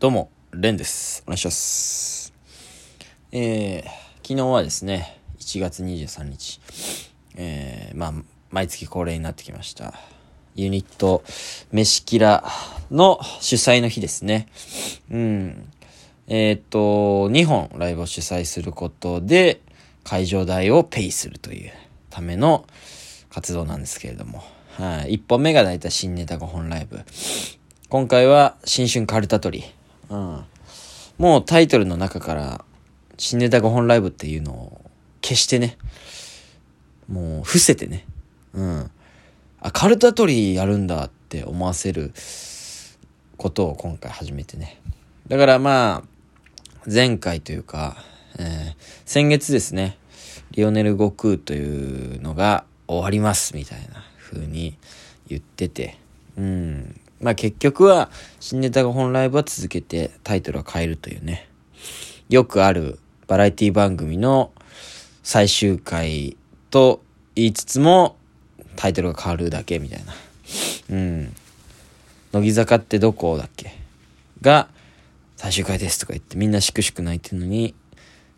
どうも、レンです。お願いします。えー、昨日はですね、1月23日、えー、まあ、毎月恒例になってきました。ユニット、飯キラの主催の日ですね。うん。えーっと、2本ライブを主催することで、会場代をペイするというための活動なんですけれども。はい。1本目がだいたい新ネタ5本ライブ。今回は新春カルタ取り。うん。もうタイトルの中から新ネタ5本ライブっていうのを消してね。もう伏せてね。うん。あ、カルタ取りやるんだって思わせることを今回始めてね。だからまあ、前回というか、えー先月ですね、リオネル・悟空というのが終わりますみたいな風に言ってて、うん。まあ結局は、新ネタが本ライブは続けてタイトルは変えるというね。よくあるバラエティ番組の最終回と言いつつもタイトルが変わるだけみたいな。うん。乃木坂ってどこだっけ？が最終回ですとか言ってみんなしくしく泣いてるのに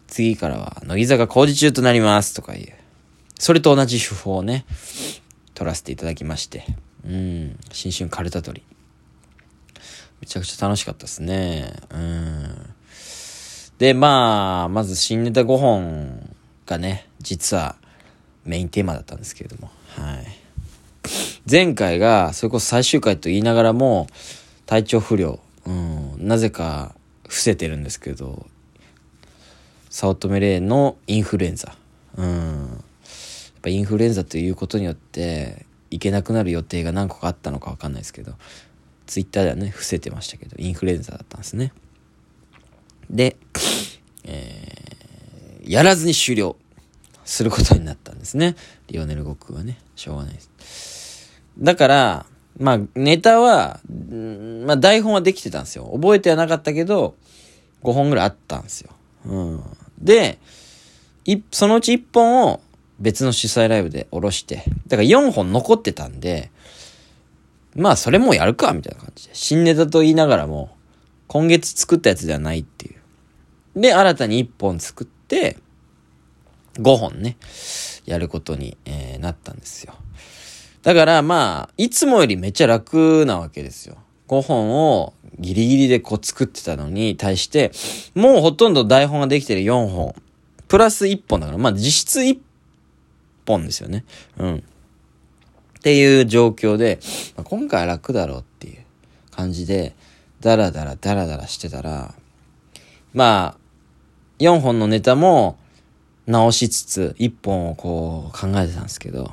次からは乃木坂工事中となりますとかいう。それと同じ手法をね、取らせていただきまして。うん。新春カルタ取り。めちゃくちゃ楽しかったですね。うん。で、まあ、まず新ネタ5本がね、実はメインテーマだったんですけれども。はい。前回が、それこそ最終回と言いながらも、体調不良。うん。なぜか伏せてるんですけど、早乙女玲のインフルエンザ。うん。やっぱインフルエンザということによって、行けなくなる予定が何個かあったのかわかんないですけど、ツイッターではね、伏せてましたけど、インフルエンザだったんですね。で、えー、やらずに終了することになったんですね。リオネル・悟空はね、しょうがないです。だから、まあ、ネタは、まあ、台本はできてたんですよ。覚えてはなかったけど、5本ぐらいあったんですよ。うん。で、いそのうち1本を別の主催ライブで下ろして、だから4本残ってたんで、まあそれもやるか、みたいな感じで。新ネタと言いながらも、今月作ったやつではないっていう。で、新たに1本作って、5本ね、やることに、えーなったんですよ。だからまあ、いつもよりめっちゃ楽なわけですよ。5本をギリギリでこう作ってたのに対して、もうほとんど台本ができてる4本。プラス1本だから、まあ実質1本ですよね。うん。っていう状況で、まあ今回は楽だろうっていう感じで、ダラダラダラダラしてたら、まあ、4本のネタも直しつつ、1本をこう考えてたんですけど、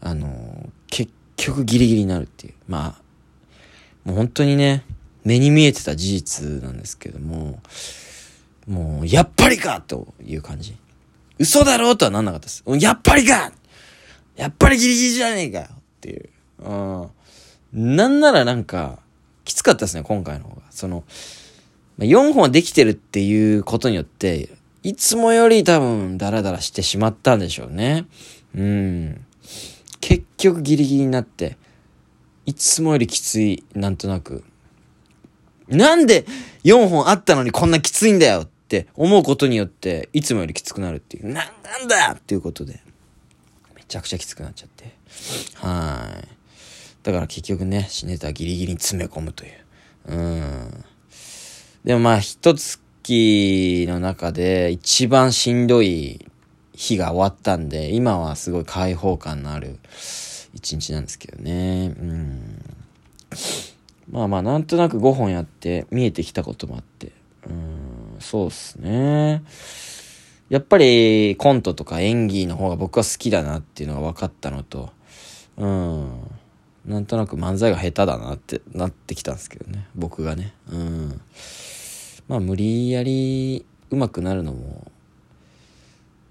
あの、結局ギリギリになるっていう。まあ、もう本当にね、目に見えてた事実なんですけども、もう、やっぱりかという感じ。嘘だろうとはなんなかったです。やっぱりかやっぱりギリギリじゃねえかよっていう。うん。なんならなんか、きつかったですね、今回の方が。その、まあ4本はできてるっていうことによって、いつもより多分ダラダラしてしまったんでしょうね。うん。結局ギリギリになって、いつもよりきつい、なんとなく。なんで4本あったのにこんなきついんだよって思うことによって、いつもよりきつくなるっていう。な、なんだっていうことで、ちゃくちゃきつくなっちゃって。はい。だから結局ね、死ネタギリギリに詰め込むという。うん。でもまあ、一月の中で一番しんどい日が終わったんで、今はすごい開放感のある一日なんですけどね。うん。まあまあ、なんとなく5本やって見えてきたこともあって。うん、そうっすね。やっぱりコントとか演技の方が僕は好きだなっていうのが分かったのと、うん。なんとなく漫才が下手だなってなってきたんですけどね。僕がね。うん。まあ無理やり上手くなるのも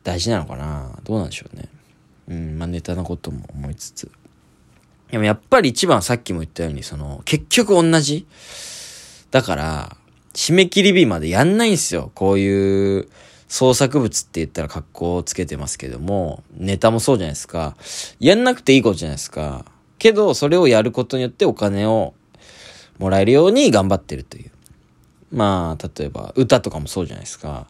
大事なのかなどうなんでしょうね。うん、まあネタのことも思いつつ。でもやっぱり一番さっきも言ったように、その、結局同じ。だから、締め切り日までやんないんですよ。こういう創作物って言ったら格好をつけてますけども、ネタもそうじゃないですか。やんなくていいことじゃないですか。けど、それをやることによってお金をもらえるように頑張ってるという。まあ、例えば歌とかもそうじゃないですか。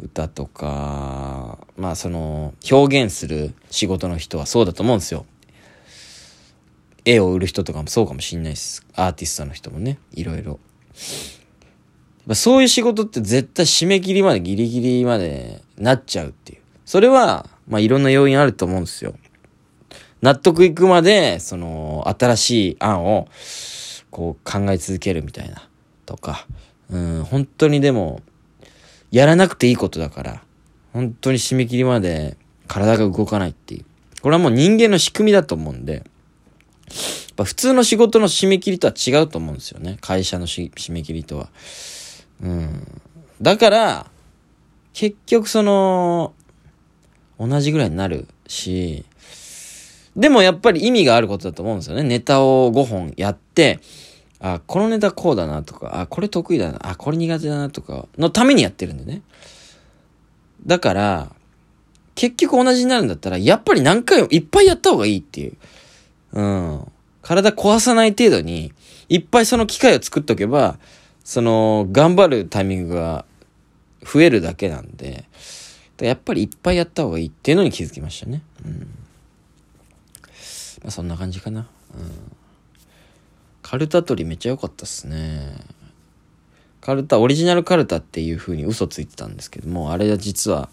歌とか、まあその表現する仕事の人はそうだと思うんですよ。絵を売る人とかもそうかもしんないです。アーティストの人もね、いろいろ。そういう仕事って絶対締め切りまでギリギリまでなっちゃうっていう。それは、まあいろんな要因あると思うんですよ。納得いくまで、その、新しい案を、こう考え続けるみたいな、とか。うん、本当にでも、やらなくていいことだから、本当に締め切りまで体が動かないっていう。これはもう人間の仕組みだと思うんで、普通の仕事の締め切りとは違うと思うんですよね。会社の締め切りとは。うん。だから、結局その、同じぐらいになるし、でもやっぱり意味があることだと思うんですよね。ネタを5本やって、あ、このネタこうだなとか、あ、これ得意だな、あ、これ苦手だなとか、のためにやってるんでね。だから、結局同じになるんだったら、やっぱり何回もいっぱいやった方がいいっていう。うん。体壊さない程度に、いっぱいその機会を作っとけば、その、頑張るタイミングが増えるだけなんで、やっぱりいっぱいやった方がいいっていうのに気づきましたね。うん。まあ、そんな感じかな。うん。カルタ取りめっちゃ良かったっすね。カルタ、オリジナルカルタっていう風に嘘ついてたんですけども、あれは実は、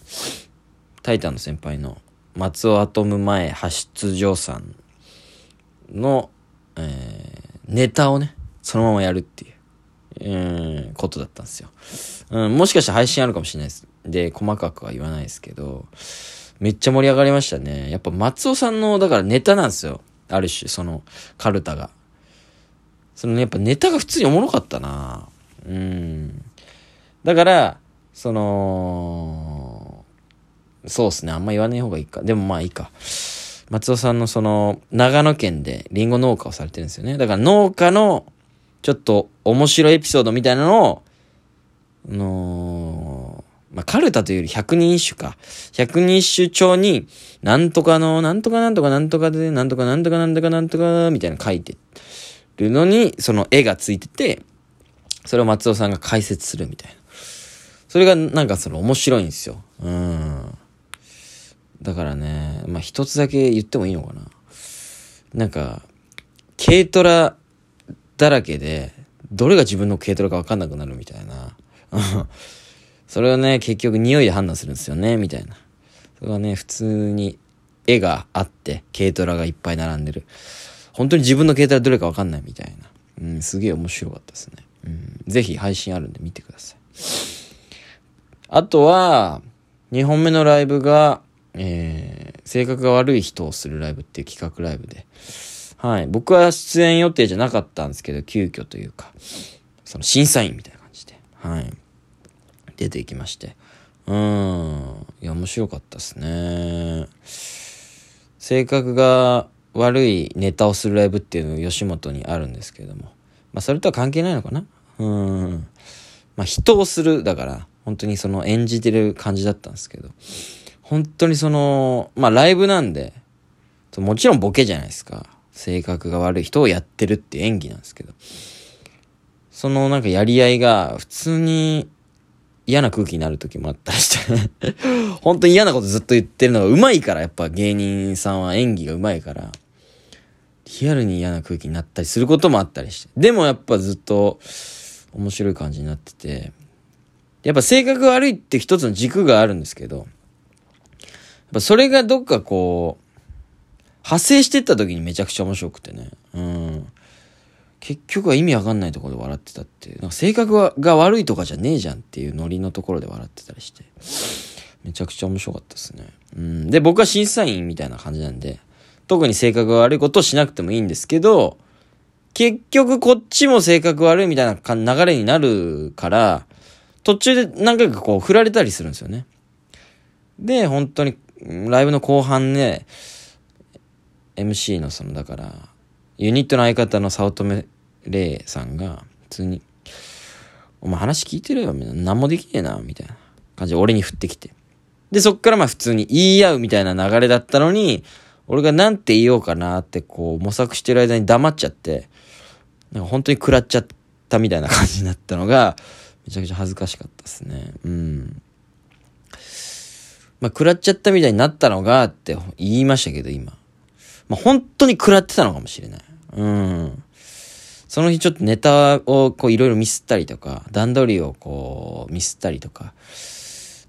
タイタンの先輩の松尾アトム前派出所さんのえー、ネタをね、そのままやるっていう、えー、ことだったんですよ。うん、もしかしたら配信あるかもしれないです。で、細かくは言わないですけど、めっちゃ盛り上がりましたね。やっぱ松尾さんの、だからネタなんですよ。ある種、その、カルタが。その、ね、やっぱネタが普通におもろかったなうん。だから、その、そうっすね。あんま言わない方がいいか。でもまあいいか。松尾さんのその、長野県でリンゴ農家をされてるんですよね。だから農家の、ちょっと面白いエピソードみたいなのを、あのー、まあ、カルタというより百人一首か。百人一首帳に、なんとかの、なんとかなんとかなんとかで、なんとかなんとかなんとかなんとか、みたいな書いてるのに、その絵がついてて、それを松尾さんが解説するみたいな。それがなんかその面白いんですよ。うん。だからね、まあ一つだけ言ってもいいのかな。なんか、軽トラだらけで、どれが自分の軽トラかわかんなくなるみたいな。それをね、結局匂いで判断するんですよね、みたいな。それはね、普通に絵があって、軽トラがいっぱい並んでる。本当に自分の軽トラどれかわかんないみたいな。うん、すげえ面白かったですね。うん、ぜひ配信あるんで見てください。あとは、2本目のライブが、えー、性格が悪い人をするライブっていう企画ライブで、はい。僕は出演予定じゃなかったんですけど、急遽というか、その審査員みたいな感じで、はい。出ていきまして。うん。いや、面白かったですね。性格が悪いネタをするライブっていうのが吉本にあるんですけれども。まあ、それとは関係ないのかな？うん。まあ、人をする、だから、本当にその演じてる感じだったんですけど。本当にその、まあライブなんで、もちろんボケじゃないですか。性格が悪い人をやってるって演技なんですけど。そのなんかやり合いが普通に嫌な空気になる時もあったりして 本当に嫌なことずっと言ってるのが上手いから、やっぱ芸人さんは演技が上手いから、リアルに嫌な空気になったりすることもあったりして。でもやっぱずっと面白い感じになってて、やっぱ性格悪いって一つの軸があるんですけど、やっぱそれがどっかこう、派生してった時にめちゃくちゃ面白くてね。うん。結局は意味わかんないところで笑ってたっていう。なんか性格が悪いとかじゃねえじゃんっていうノリのところで笑ってたりして。めちゃくちゃ面白かったですね。うん。で、僕は審査員みたいな感じなんで、特に性格が悪いことをしなくてもいいんですけど、結局こっちも性格悪いみたいな流れになるから、途中で何回かこう振られたりするんですよね。で、本当にライブの後半ね、MC のその、だから、ユニットの相方の早乙女玲さんが、普通に、お前話聞いてるよ、みたいな。何もできねえな、みたいな感じで俺に振ってきて。で、そっからまあ普通に言い合うみたいな流れだったのに、俺がなんて言おうかなってこう模索してる間に黙っちゃって、なんか本当に食らっちゃったみたいな感じになったのが、めちゃくちゃ恥ずかしかったですね。うん。まあ、食らっちゃったみたいになったのがって言いましたけど、今。まあ、本当に食らってたのかもしれない。うん。その日ちょっとネタをこういろいろミスったりとか、段取りをこうミスったりとか、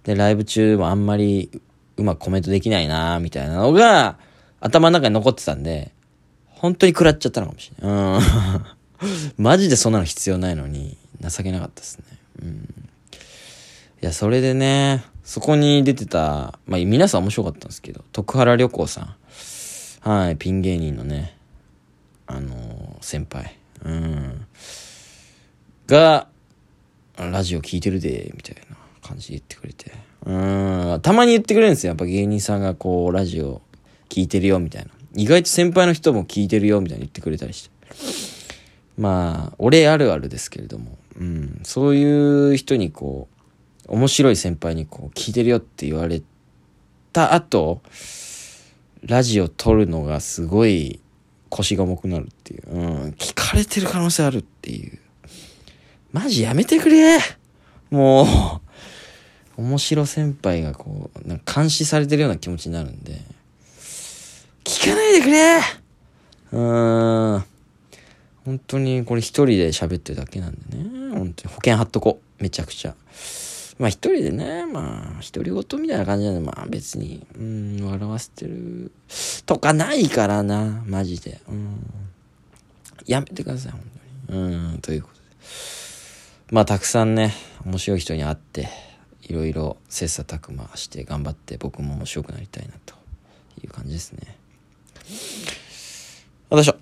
で、ライブ中もあんまりうまくコメントできないなみたいなのが頭の中に残ってたんで、本当に食らっちゃったのかもしれない。うん。マジでそんなの必要ないのに、情けなかったですね。うん。いや、それでね、そこに出てた、まあ、皆さん面白かったんですけど、徳原旅行さん。はい、ピン芸人のね、あのー、先輩。うん。が、ラジオ聞いてるで、みたいな感じで言ってくれて。うん。たまに言ってくれるんですよ。やっぱ芸人さんがこう、ラジオ聞いてるよ、みたいな。意外と先輩の人も聞いてるよ、みたいに言ってくれたりして。まあ、俺あるあるですけれども。うん。そういう人にこう、面白い先輩にこう、聞いてるよって言われた後、ラジオ撮るのがすごい腰が重くなるっていう。うん。聞かれてる可能性あるっていう。マジやめてくれもう、面白先輩がこう、なんか監視されてるような気持ちになるんで、聞かないでくれうーん。本当にこれ一人で喋ってるだけなんでね。本当に保険貼っとこう。めちゃくちゃ。まあ一人でね、まあ、独り言みたいな感じなんで、まあ別に、うん、笑わせてるとかないからな、マジで。うん。やめてください、本当に。うん、ということで。まあたくさんね、面白い人に会って、いろいろ切磋琢磨して頑張って僕も面白くなりたいなという感じですね。私は